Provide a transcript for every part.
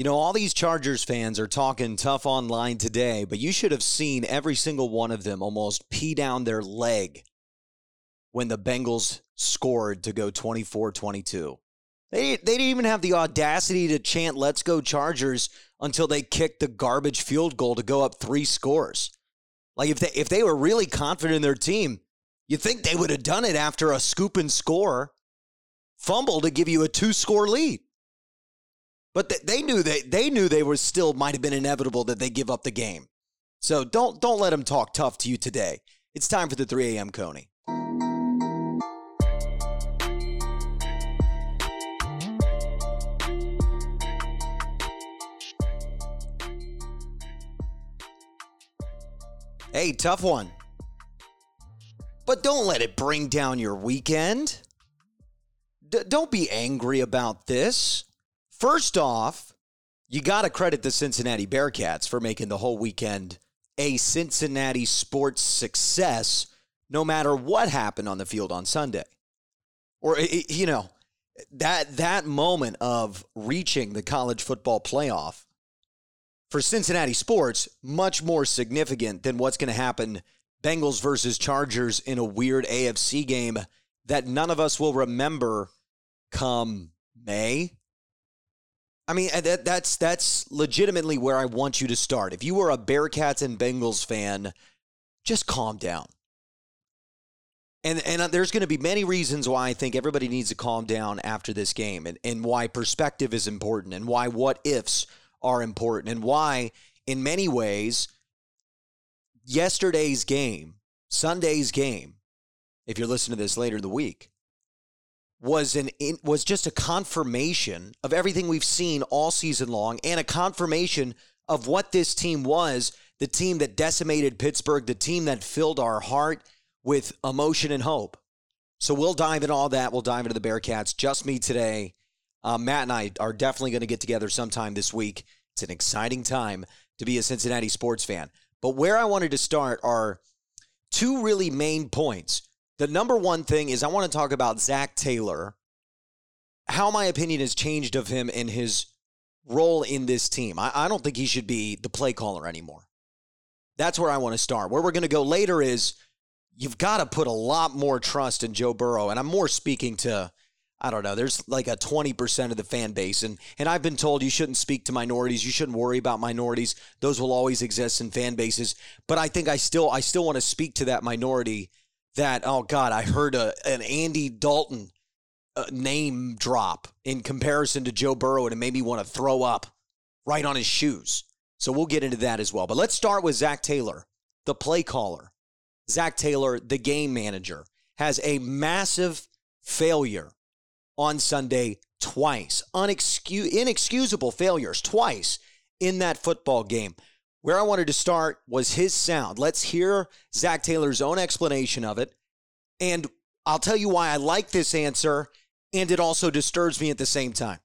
You know, all these Chargers fans are talking tough online today, but you should have seen every single one of them almost pee down their leg when the Bengals scored to go 24 22. They, they didn't even have the audacity to chant, Let's go Chargers, until they kicked the garbage field goal to go up three scores. Like, if they, if they were really confident in their team, you'd think they would have done it after a scoop and score fumble to give you a two score lead. But they knew they they knew they were still might have been inevitable that they give up the game. So don't don't let them talk tough to you today. It's time for the 3 a.m. Coney. Hey, tough one. But don't let it bring down your weekend. D- don't be angry about this. First off, you got to credit the Cincinnati Bearcats for making the whole weekend a Cincinnati sports success, no matter what happened on the field on Sunday. Or, you know, that, that moment of reaching the college football playoff for Cincinnati sports, much more significant than what's going to happen Bengals versus Chargers in a weird AFC game that none of us will remember come May I mean, that, that's that's legitimately where I want you to start. If you were a Bearcats and Bengals fan, just calm down. And and uh, there's going to be many reasons why I think everybody needs to calm down after this game, and and why perspective is important, and why what ifs are important, and why in many ways yesterday's game, Sunday's game, if you're listening to this later in the week, was an was just a confirmation of everything we've seen all season long and a confirmation of what this team was the team that decimated Pittsburgh the team that filled our heart with emotion and hope. So we'll dive into all that. We'll dive into the Bearcats. Just me today. Uh, Matt and I are definitely going to get together sometime this week. It's an exciting time to be a Cincinnati sports fan. But where I wanted to start are two really main points the number one thing is I want to talk about Zac Taylor, how my opinion has changed of him and his role in this team. I, I don't think he should be the play caller anymore. That's where I want to start. Where we're going to go later is you've got to put a lot more trust in Joe Burrow. And I'm more speaking to, I don't know, there's like a 20% of the fan base. And, and I've been told you shouldn't speak to minorities. You shouldn't worry about minorities. Those will always exist in fan bases. But I think I still, I still want to speak to that minority that oh god, I heard a an Andy Dalton uh, name drop in comparison to Joe Burrow, and it made me want to throw up right on his shoes. So we'll get into that as well. But let's start with Zac Taylor, the play caller. Zac Taylor, the game manager, has a massive failure on Sunday twice. Unexcus- inexcusable failures twice in that football game. Where I wanted to start was his sound. Let's hear Zac Taylor's own explanation of it. And I'll tell you why I like this answer, and it also disturbs me at the same time.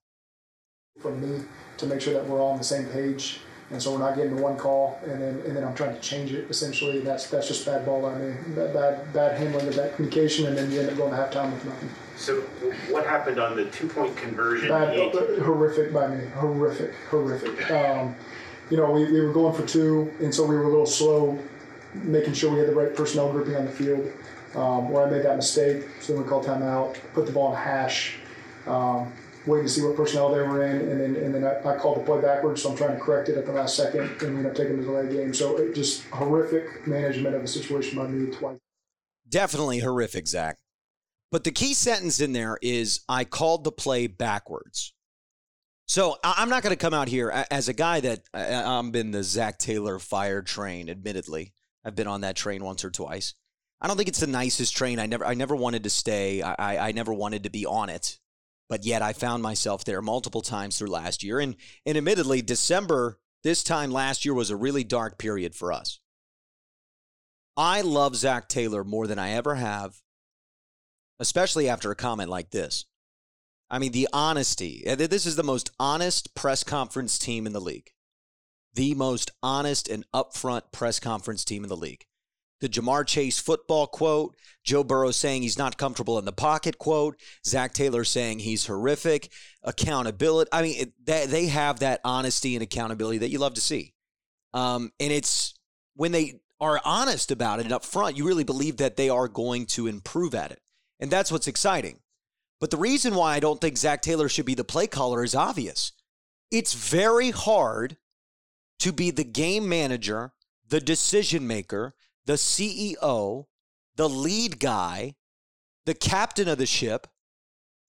For me to make sure that we're all on the same page, and so we're not getting to one call, and then and then I'm trying to change it. Essentially, that's that's just bad ball. I mean, bad bad, bad handling of that communication, and then you end up going to halftime with nothing. So, what happened on the two point conversion? Bad, uh, horrific by me. Horrific, horrific. Um, you know, we, we were going for two, and so we were a little slow making sure we had the right personnel grouping on the field. Um, where I made that mistake, so then we called timeout, put the ball in a hash, um, waiting to see what personnel they were in, and then and then I, I, called the play backwards, so I'm trying to correct it at the last second, and we ended up taking the delay game. So it just horrific management of the situation by me twice. Definitely horrific, Zac. But the key sentence in there is I called the play backwards. So I'm not going to come out here as a guy that uh, I'm been the Zac Taylor fire train. Admittedly, I've been on that train once or twice. I don't think it's the nicest train. I never, I never wanted to stay. I, I never wanted to be on it, but yet I found myself there multiple times through last year. And, and admittedly, December this time last year was a really dark period for us. I love Zac Taylor more than I ever have, especially after a comment like this. I mean, the honesty. Uh, this is the most honest press conference team in the league. The most honest and upfront press conference team in the league. the Ja'Marr Chase football quote, Joe Burrow saying he's not comfortable in the pocket quote, Zac Taylor saying he's horrific, accountability. I mean, it, they, they have that honesty and accountability that you love to see. Um, and it's when they are honest about it and up front, you really believe that they are going to improve at it. And that's what's exciting. But the reason why I don't think Zac Taylor should be the play caller is obvious. It's very hard to be the game manager, the decision maker, the CEO, the lead guy, the captain of the ship,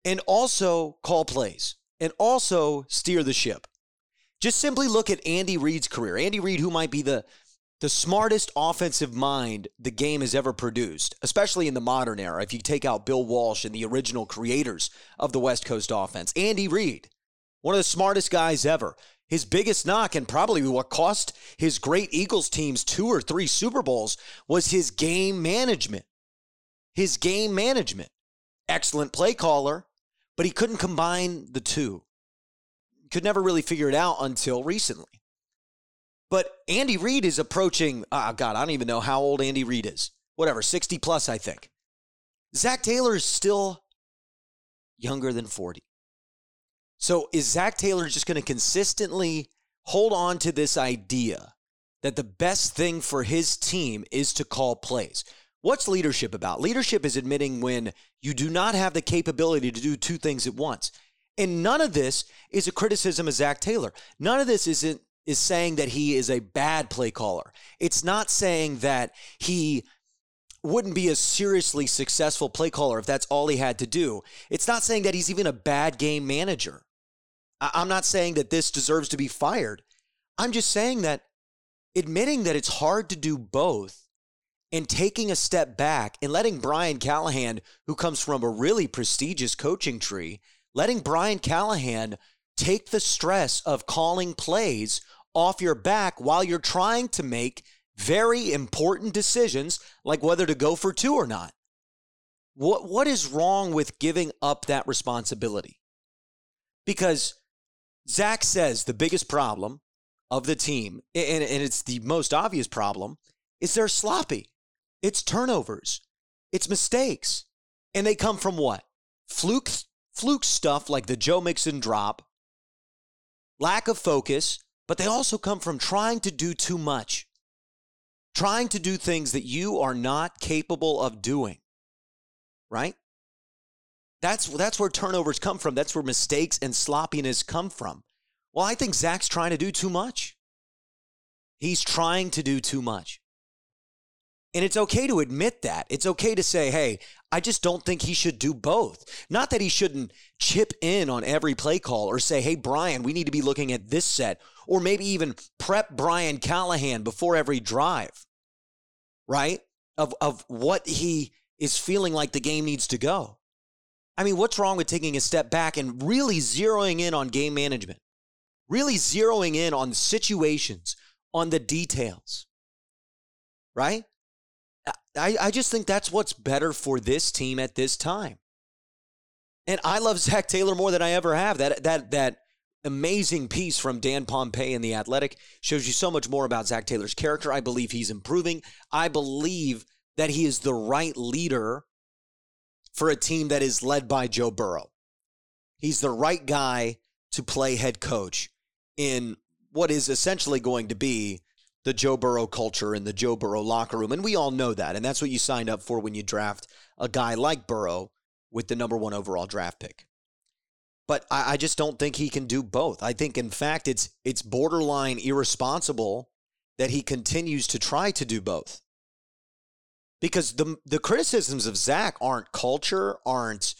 and also call plays and also steer the ship. Just simply look at Andy Reid's career. Andy Reid, who might be the the smartest offensive mind the game has ever produced, especially in the modern era. If you take out Bill Walsh and the original creators of the West Coast offense, Andy Reid, one of the smartest guys ever. His biggest knock, and probably what cost his great Eagles teams two or three Super Bowls, was his game management. His game management. Excellent play caller, but he couldn't combine the two. Could never really figure it out until recently. But Andy Reid is approaching, uh, oh God, I don't even know how old Andy Reid is. Whatever, 60 plus, I think. Zac Taylor is still younger than 40. So is Zac Taylor just going to consistently hold on to this idea that the best thing for his team is to call plays? What's leadership about? Leadership is admitting when you do not have the capability to do two things at once. And none of this is a criticism of Zac Taylor. None of this isn't is saying that he is a bad play caller. It's not saying that he wouldn't be a seriously successful play caller if that's all he had to do. It's not saying that he's even a bad game manager. I'm not saying that this deserves to be fired. I'm just saying that admitting that it's hard to do both and taking a step back and letting Brian Callahan, who comes from a really prestigious coaching tree, letting Brian Callahan take the stress of calling plays off your back while you're trying to make very important decisions like whether to go for two or not. What, what is wrong with giving up that responsibility? Because Zac says the biggest problem of the team, and, and it's the most obvious problem, is they're sloppy. It's turnovers, it's mistakes. And they come from what? Fluke, fluke stuff like the Joe Mixon drop, lack of focus, but they also come from trying to do too much, trying to do things that you are not capable of doing, right? That's, that's where turnovers come from. That's where mistakes and sloppiness come from. Well, I think Zac's trying to do too much. He's trying to do too much. And it's okay to admit that. It's okay to say, hey, I just don't think he should do both. Not that he shouldn't chip in on every play call or say, hey, Brian, we need to be looking at this set, or maybe even prep Brian Callahan before every drive, right? Of, of what he is feeling like the game needs to go. I mean, what's wrong with taking a step back and really zeroing in on game management? Really zeroing in on situations, on the details, right? I, I just think that's what's better for this team at this time. And I love Zac Taylor more than I ever have. That that that amazing piece from Dan Pompei in The Athletic shows you so much more about Zac Taylor's character. I believe he's improving. I believe that he is the right leader for a team that is led by Joe Burrow. He's the right guy to play head coach in what is essentially going to be the Joe Burrow culture and the Joe Burrow locker room. And we all know that. And that's what you signed up for when you draft a guy like Burrow with the number one overall draft pick. But I, I just don't think he can do both. I think, in fact, it's it's borderline irresponsible that he continues to try to do both. Because the the criticisms of Zac aren't culture, aren't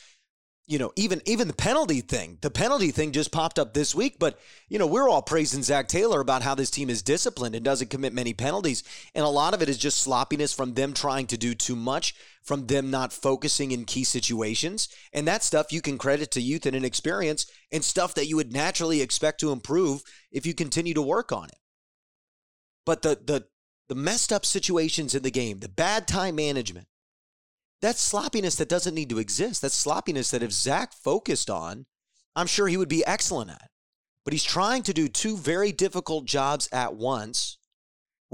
you know, even even the penalty thing. The penalty thing just popped up this week, but you know, we're all praising Zac Taylor about how this team is disciplined and doesn't commit many penalties. And a lot of it is just sloppiness from them trying to do too much, from them not focusing in key situations. And that stuff you can credit to youth and inexperience and stuff that you would naturally expect to improve if you continue to work on it. But the the the messed up situations in the game, the bad time management, that's sloppiness that doesn't need to exist. That's sloppiness that if Zac focused on, I'm sure he would be excellent at. But he's trying to do two very difficult jobs at once.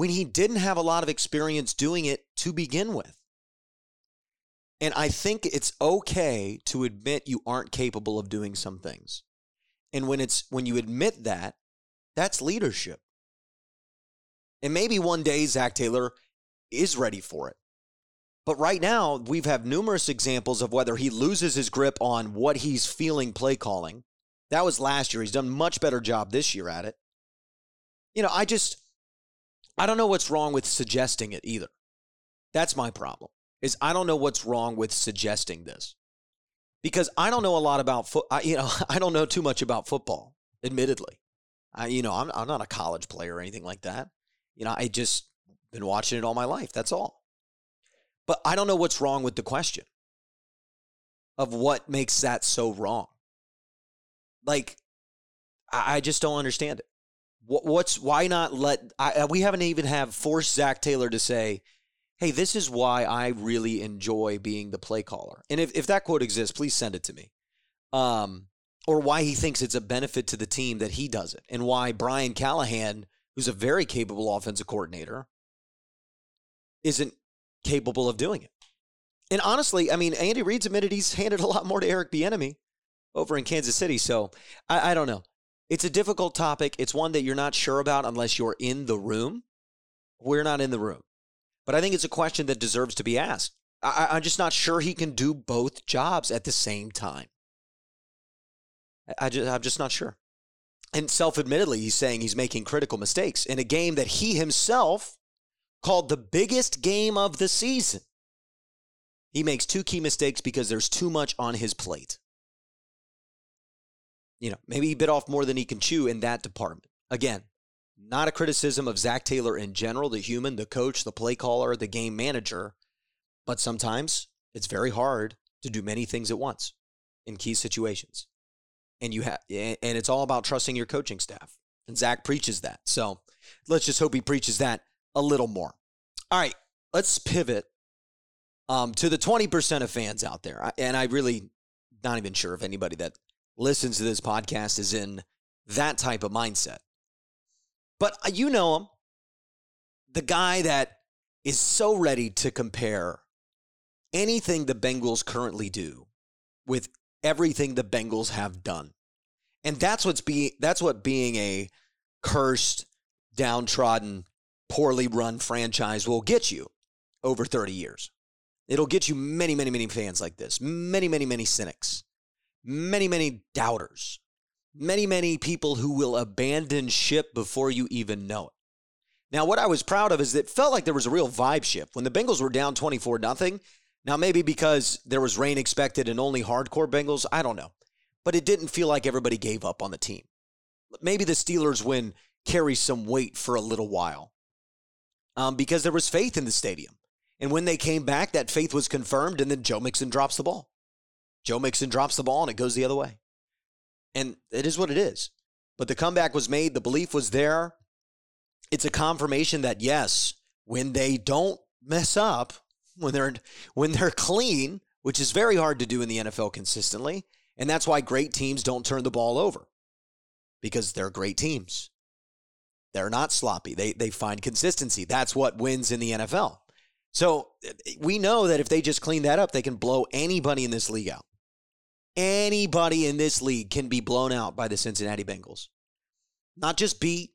when he didn't have a lot of experience doing it to begin with. And I think it's okay to admit you aren't capable of doing some things. And when it's when you admit that, that's leadership. And maybe one day Zac Taylor is ready for it. But right now, we've had numerous examples of whether he loses his grip on what he's feeling play calling. That was last year. He's done much better job this year at it. You know, I just I don't know what's wrong with suggesting it either. That's my problem. Is I don't know what's wrong with suggesting this. Because I don't know a lot about foot you know, I don't know too much about football, admittedly. I you know, I'm I'm not a college player or anything like that. You know, I just been watching it all my life. That's all. But I don't know what's wrong with the question of what makes that so wrong. Like, I just don't understand it. What's why not let I, we haven't even have forced Zac Taylor to say, "Hey, this is why I really enjoy being the play caller." And if if that quote exists, please send it to me. Um, or why he thinks it's a benefit to the team that he does it, and why Brian Callahan, who's a very capable offensive coordinator, isn't capable of doing it. And honestly, I mean, Andy Reid's admitted he's handed a lot more to Eric Bieniemy over in Kansas City. So I, I don't know. It's a difficult topic. It's one that you're not sure about unless you're in the room. We're not in the room. But I think it's a question that deserves to be asked. I, I'm just not sure he can do both jobs at the same time. I just, I'm just not sure. And self admittedly, he's saying he's making critical mistakes in a game that he himself called the biggest game of the season. He makes two key mistakes because there's too much on his plate. You know, maybe he bit off more than he can chew in that department. Again, not a criticism of Zac Taylor in general, the human, the coach, the play caller, the game manager, but sometimes it's very hard to do many things at once in key situations. And you have and it's all about trusting your coaching staff. And Zac preaches that. So let's just hope he preaches that a little more. All right, let's pivot um, to the 20% of fans out there. And I really not even sure if anybody that listens to this podcast is in that type of mindset. But uh, you know him, the guy that is so ready to compare anything the Bengals currently do with everything the Bengals have done. And that's what's be that's what being a cursed, downtrodden poorly run franchise will get you over 30 years. It'll get you many, many, many fans like this, many, many, many cynics, many, many doubters, many, many people who will abandon ship before you even know it. Now, what I was proud of is that it felt like there was a real vibe shift when the Bengals were down 24 nothing. Now, maybe because there was rain expected and only hardcore Bengals, I don't know. But it didn't feel like everybody gave up on the team. Maybe the Steelers win carries some weight for a little while um, because there was faith in the stadium. And when they came back, that faith was confirmed, and then Joe Mixon drops the ball. Joe Mixon drops the ball, and it goes the other way. And it is what it is. But the comeback was made, the belief was there. It's a confirmation that, yes, when they don't mess up, when they're, when they're clean, which is very hard to do in the NFL consistently, and that's why great teams don't turn the ball over because they're great teams. They're not sloppy. They they find consistency. That's what wins in the NFL. So we know that if they just clean that up, they can blow anybody in this league out. Anybody in this league can be blown out by the Cincinnati Bengals. Not just beat,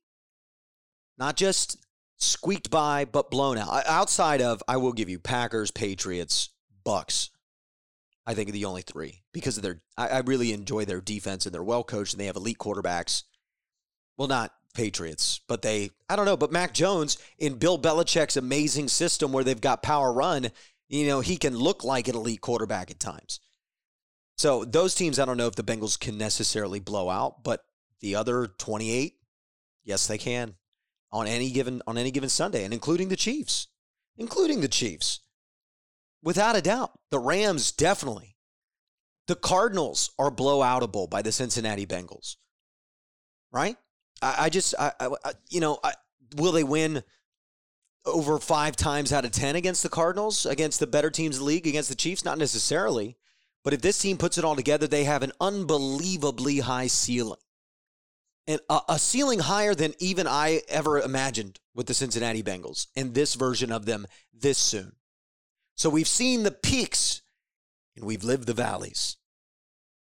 not just squeaked by, but blown out. Outside of, I will give you Packers, Patriots, Bucs. I think are the only three because of their. I, I really enjoy their defense and they're well coached and they have elite quarterbacks. Well, not Patriots, but they, I don't know, but Mac Jones in Bill Belichick's amazing system where they've got power run, you know, he can look like an elite quarterback at times. So those teams, I don't know if the Bengals can necessarily blow out, but the other 28, yes, they can on any given on any given Sunday, and including the Chiefs, including the Chiefs, without a doubt. The Rams definitely. The Cardinals are blowoutable by the Cincinnati Bengals, right? I, I just, I, I, you know, will they win over five times out of 10 against the Cardinals, against the better teams in the league, against the Chiefs? Not necessarily. But if this team puts it all together, they have an unbelievably high ceiling. and a, a ceiling higher than even I ever imagined with the Cincinnati Bengals and this version of them this soon. So we've seen the peaks and we've lived the valleys.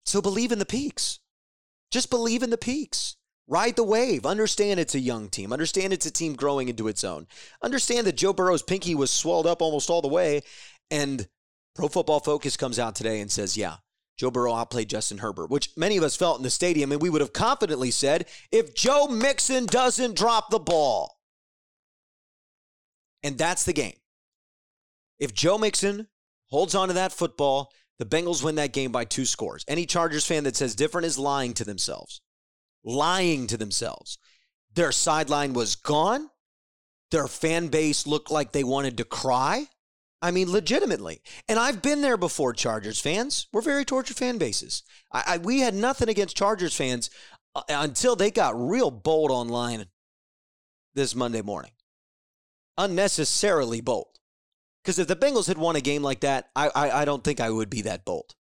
So believe in the peaks. Just believe in the peaks. Ride the wave. Understand it's a young team. Understand it's a team growing into its own. Understand that Joe Burrow's pinky was swelled up almost all the way. And Pro Football Focus comes out today and says, yeah, Joe Burrow outplayed Justin Herbert, which many of us felt in the stadium. And we would have confidently said, if Joe Mixon doesn't drop the ball. And that's the game. If Joe Mixon holds on to that football, the Bengals win that game by two scores. Any Chargers fan that says different is lying to themselves. Lying to themselves. Their sideline was gone. Their fan base looked like they wanted to cry. I mean, legitimately. And I've been there before, Chargers fans. We're very tortured fan bases. I, I, we had nothing against Chargers fans uh, until they got real bold online this Monday morning. Unnecessarily bold. Because if the Bengals had won a game like that, I, I, I don't think I would be that bold.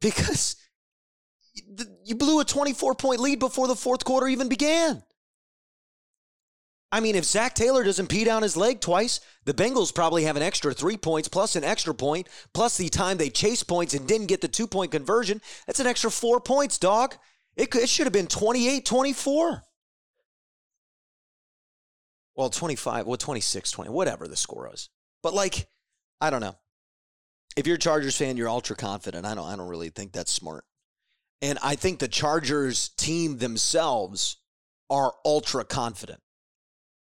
Because you blew a 24 point lead before the fourth quarter even began. I mean, if Zac Taylor doesn't pee down his leg twice, the Bengals probably have an extra three points plus an extra point, plus the time they chased points and didn't get the two point conversion. That's an extra four points, dog. It, could, it should have been 28 24. Well, 25, well, 26 20, whatever the score was. But like, I don't know. If you're a Chargers fan, you're ultra confident. I don't I don't really think that's smart. And I think the Chargers team themselves are ultra confident.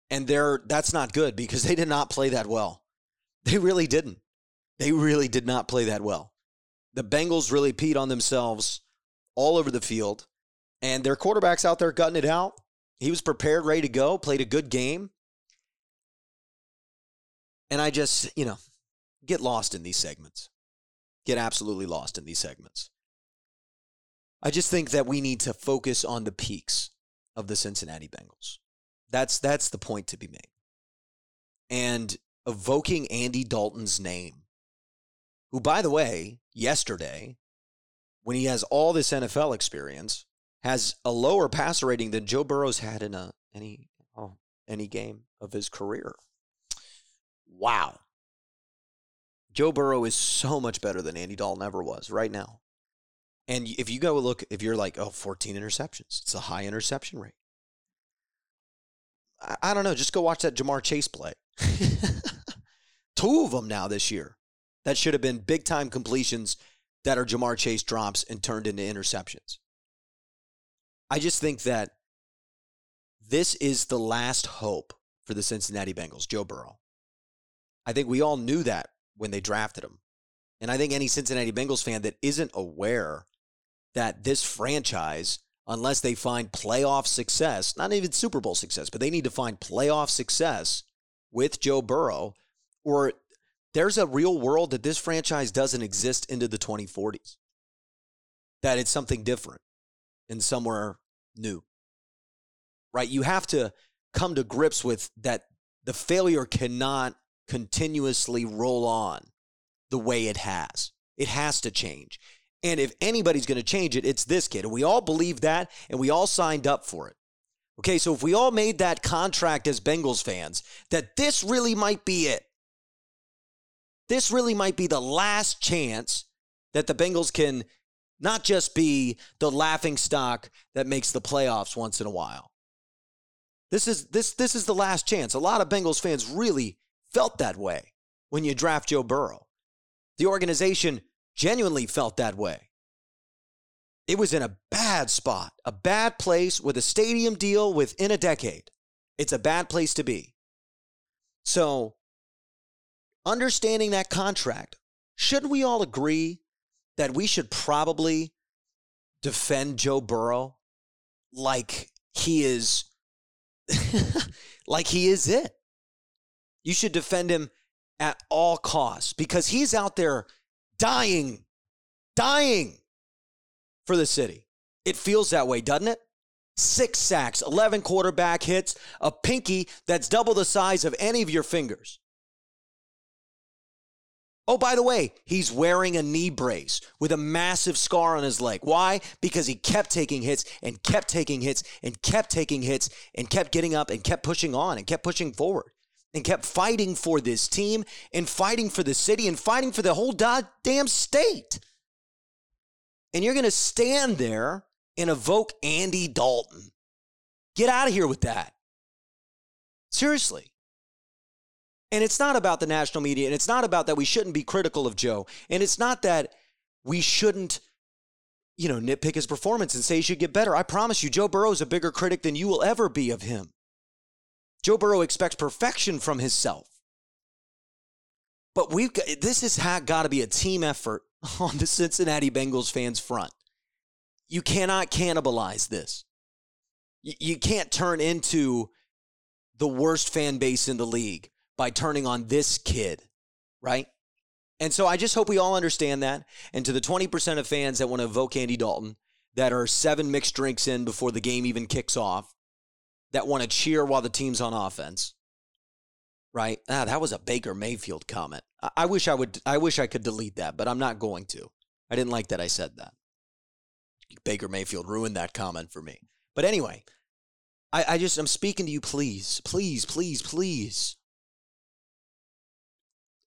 And they're that's not good because they did not play that well. They really didn't. They really did not play that well. The Bengals really peed on themselves all over the field. And their quarterback's out there gutting it out. He was prepared, ready to go, played a good game. And I just, you know, get lost in these segments. Get absolutely lost in these segments. I just think that we need to focus on the peaks of the Cincinnati Bengals. That's that's the point to be made. And evoking Andy Dalton's name, who by the way, yesterday, when he has all this NFL experience, has a lower passer rating than Joe Burrow's had in a any oh, any game of his career. Wow. Joe Burrow is so much better than Andy Dalton ever was right now. And if you go look, if you're like, oh, 14 interceptions, it's a high interception rate. I, I don't know. Just go watch that Ja'Marr Chase play. Two of them now this year that should have been big time completions that are Ja'Marr Chase drops and turned into interceptions. I just think that this is the last hope for the Cincinnati Bengals, Joe Burrow. I think we all knew that when they drafted him. And I think any Cincinnati Bengals fan that isn't aware that this franchise, unless they find playoff success, not even Super Bowl success, but they need to find playoff success with Joe Burrow, or there's a real world that this franchise doesn't exist into the 2040s. That it's something different and somewhere new. Right? You have to come to grips with that the failure cannot continuously roll on the way it has. It has to change. And if anybody's going to change it, it's this kid. And we all believe that, and we all signed up for it. Okay, so if we all made that contract as Bengals fans, that this really might be it. This really might be the last chance that the Bengals can not just be the laughing stock that makes the playoffs once in a while. This is this this is the last chance. A lot of Bengals fans really felt that way when you draft Joe Burrow. The organization genuinely felt that way. It was in a bad spot, a bad place with a stadium deal within a decade. It's a bad place to be. So, understanding that contract, shouldn't we all agree that we should probably defend Joe Burrow like he is like he is it? You should defend him at all costs because he's out there dying, dying for the city. It feels that way, doesn't it? Six sacks, 11 quarterback hits, a pinky that's double the size of any of your fingers. Oh, by the way, he's wearing a knee brace with a massive scar on his leg. Why? Because he kept taking hits and kept taking hits and kept taking hits and kept getting up and kept pushing on and kept pushing forward and kept fighting for this team and fighting for the city and fighting for the whole goddamn state. And you're going to stand there and evoke Andy Dalton. Get out of here with that. Seriously. And it's not about the national media, and it's not about that we shouldn't be critical of Joe, and it's not that we shouldn't, you know, nitpick his performance and say he should get better. I promise you, Joe Burrow is a bigger critic than you will ever be of him. Joe Burrow expects perfection from himself. But we've got, this has got to be a team effort on the Cincinnati Bengals fans front. You cannot cannibalize this. You can't turn into the worst fan base in the league by turning on this kid, right? And so I just hope we all understand that. And to the 20% of fans that want to evoke Andy Dalton, that are seven mixed drinks in before the game even kicks off, that want to cheer while the team's on offense, right? Ah, that was a Baker Mayfield comment. I, I wish I would. I wish I could delete that, but I'm not going to. I didn't like that I said that. Baker Mayfield ruined that comment for me. But anyway, I, I just I'm speaking to you, please, please, please, please.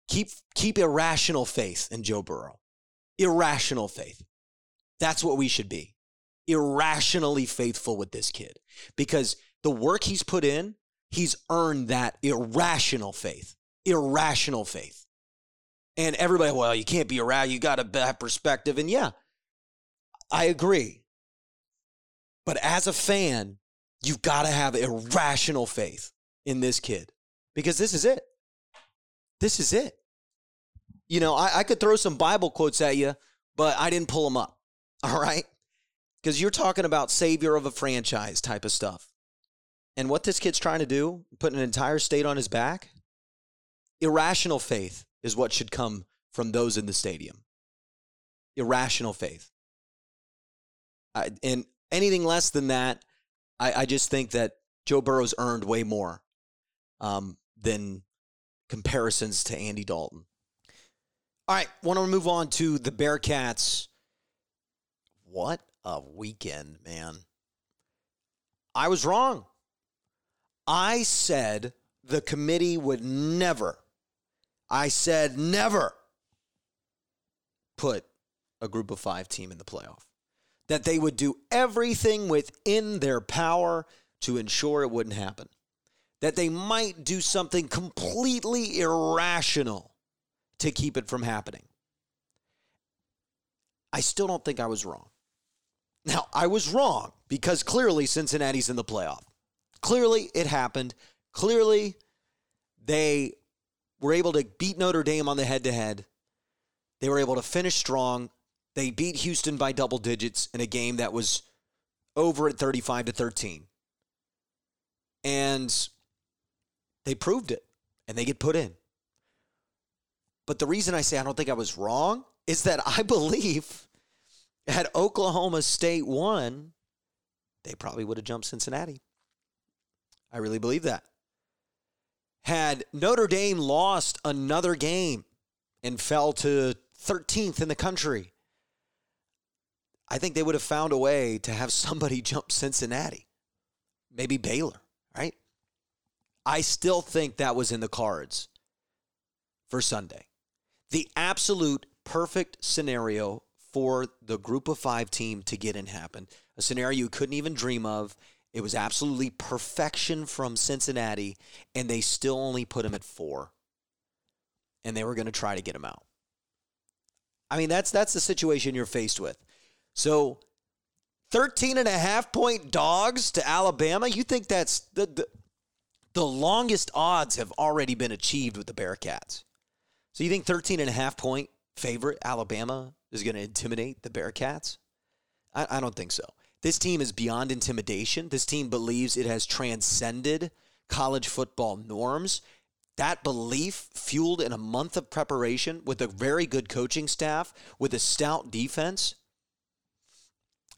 Keep keep irrational faith in Joe Burrow. Irrational faith. That's what we should be. Irrationally faithful with this kid. Because the work he's put in, he's earned that irrational faith. Irrational faith. And everybody, well, you can't be irrational. You got to have perspective. And yeah, I agree. But as a fan, you've got to have irrational faith in this kid because this is it. This is it. You know, I, I could throw some Bible quotes at you, but I didn't pull them up. All right. Because you're talking about savior of a franchise type of stuff. And what this kid's trying to do, put an entire state on his back, irrational faith is what should come from those in the stadium. Irrational faith. I, and anything less than that, I, I, just think that Joe Burrow's earned way more um, than comparisons to Andy Dalton. All right, want to move on to the Bearcats. What a weekend, man. I was wrong. I said the committee would never, I said never put a group of five team in the playoff. That they would do everything within their power to ensure it wouldn't happen. That they might do something completely irrational to keep it from happening. I still don't think I was wrong. Now, I was wrong because clearly Cincinnati's in the playoff. Clearly, it happened. Clearly, they were able to beat Notre Dame on the head to head. They were able to finish strong. They beat Houston by double digits in a game that was over at 35 to 13. And they proved it and they get put in. But the reason I say I don't think I was wrong is that I believe had Oklahoma State won, they probably would have jumped Cincinnati. I really believe that. Had Notre Dame lost another game and fell to 13th in the country, I think they would have found a way to have somebody jump Cincinnati, maybe Baylor, right? I still think that was in the cards for Sunday. The absolute perfect scenario for the group of five team to get in happened. A scenario you couldn't even dream of. It was absolutely perfection from Cincinnati, and they still only put him at four. And they were going to try to get him out. I mean, that's that's the situation you're faced with. So 13 and a half point dogs to Alabama. You think that's the, the, the longest odds have already been achieved with the Bearcats. So you think 13 and a half point favorite Alabama is going to intimidate the Bearcats? I, I don't think so. This team is beyond intimidation. This team believes it has transcended college football norms. That belief, fueled in a month of preparation with a very good coaching staff, with a stout defense,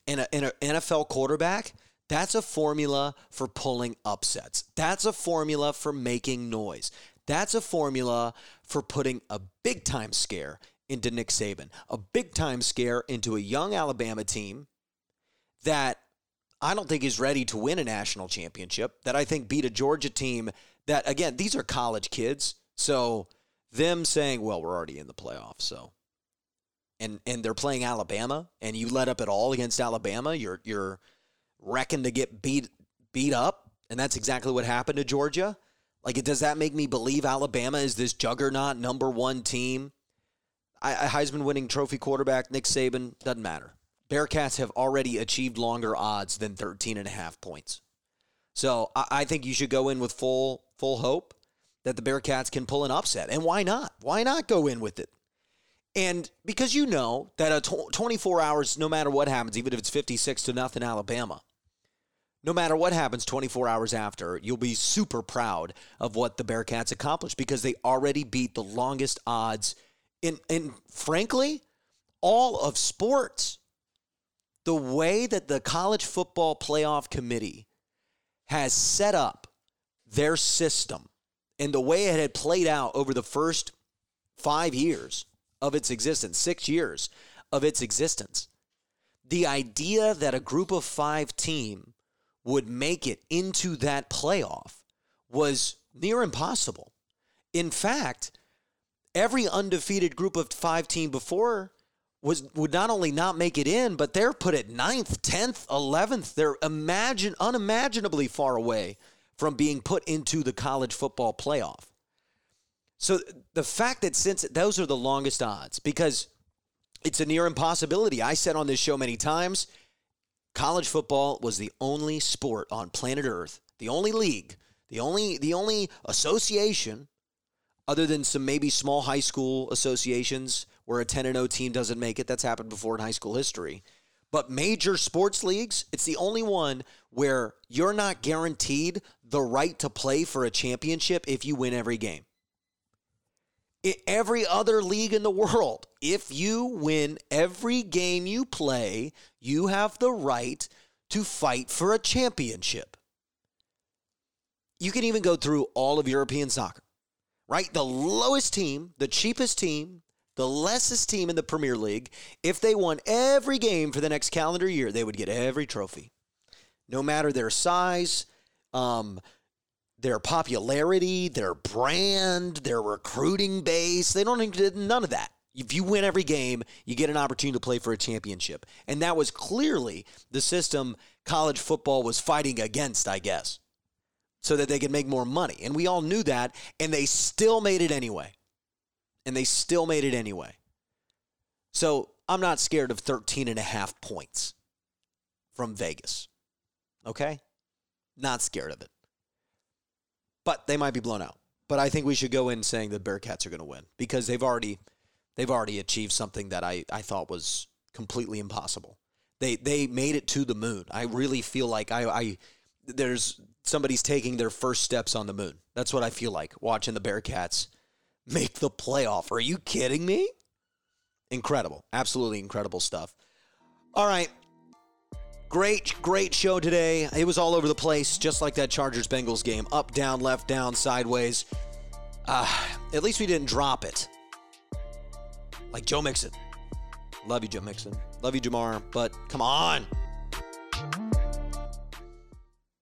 and, an NFL quarterback, that's a formula for pulling upsets. That's a formula for making noise. That's a formula for putting a big time scare into Nick Saban, a big time scare into a young Alabama team that I don't think is ready to win a national championship, that I think beat a Georgia team that, again, these are college kids. So them saying, well, we're already in the playoffs, so. And, and they're playing Alabama, and you let up at all against Alabama, you're you're reckoned to get beat beat up, and that's exactly what happened to Georgia. Like, does that make me believe Alabama is this juggernaut number one team? I, Heisman winning trophy quarterback Nick Saban doesn't matter. Bearcats have already achieved longer odds than 13 and a half points. So I, I think you should go in with full full hope that the Bearcats can pull an upset. And why not? Why not go in with it? And because you know that a 24 hours, no matter what happens, even if it's 56 to nothing Alabama, no matter what happens 24 hours after, you'll be super proud of what the Bearcats accomplished because they already beat the longest odds in, in frankly, all of sports. The way that the college football playoff committee has set up their system and the way it had played out over the first five years of its existence, six years of its existence, the idea that a group of five team would make it into that playoff was near impossible. In fact, every undefeated group of five team before was would not only not make it in, but they're put at ninth, tenth, eleventh. They're imagine unimaginably far away from being put into the college football playoff. So the fact that since those are the longest odds, because it's a near impossibility. I said on this show many times, college football was the only sport on planet Earth, the only league, the only the only association other than some maybe small high school associations where a 10 and 0 team doesn't make it. That's happened before in high school history. But major sports leagues, it's the only one where you're not guaranteed the right to play for a championship if you win every game. In every other league in the world, if you win every game you play, you have the right to fight for a championship. You can even go through all of European soccer right? The lowest team, the cheapest team, the lessest team in the Premier League, if they won every game for the next calendar year, they would get every trophy. No matter their size, um, their popularity, their brand, their recruiting base, they don't need none of that. If you win every game, you get an opportunity to play for a championship. And that was clearly the system college football was fighting against, I guess so that they could make more money. And we all knew that, and they still made it anyway. And they still made it anyway. So I'm not scared of 13 and a half points from Vegas. Okay? Not scared of it. But they might be blown out. But I think we should go in saying the Bearcats are going to win because they've already they've already achieved something that I, I thought was completely impossible. They they made it to the moon. I really feel like I, I there's somebody's taking their first steps on the moon. That's what I feel like watching the Bearcats make the playoff. Are you kidding me? Incredible. Absolutely incredible stuff. All right. Great, great show today. It was all over the place, just like that Chargers Bengals game up, down, left, down, sideways. Uh, at least we didn't drop it. Like Joe Mixon. Love you, Joe Mixon. Love you, Ja'Marr. But come on.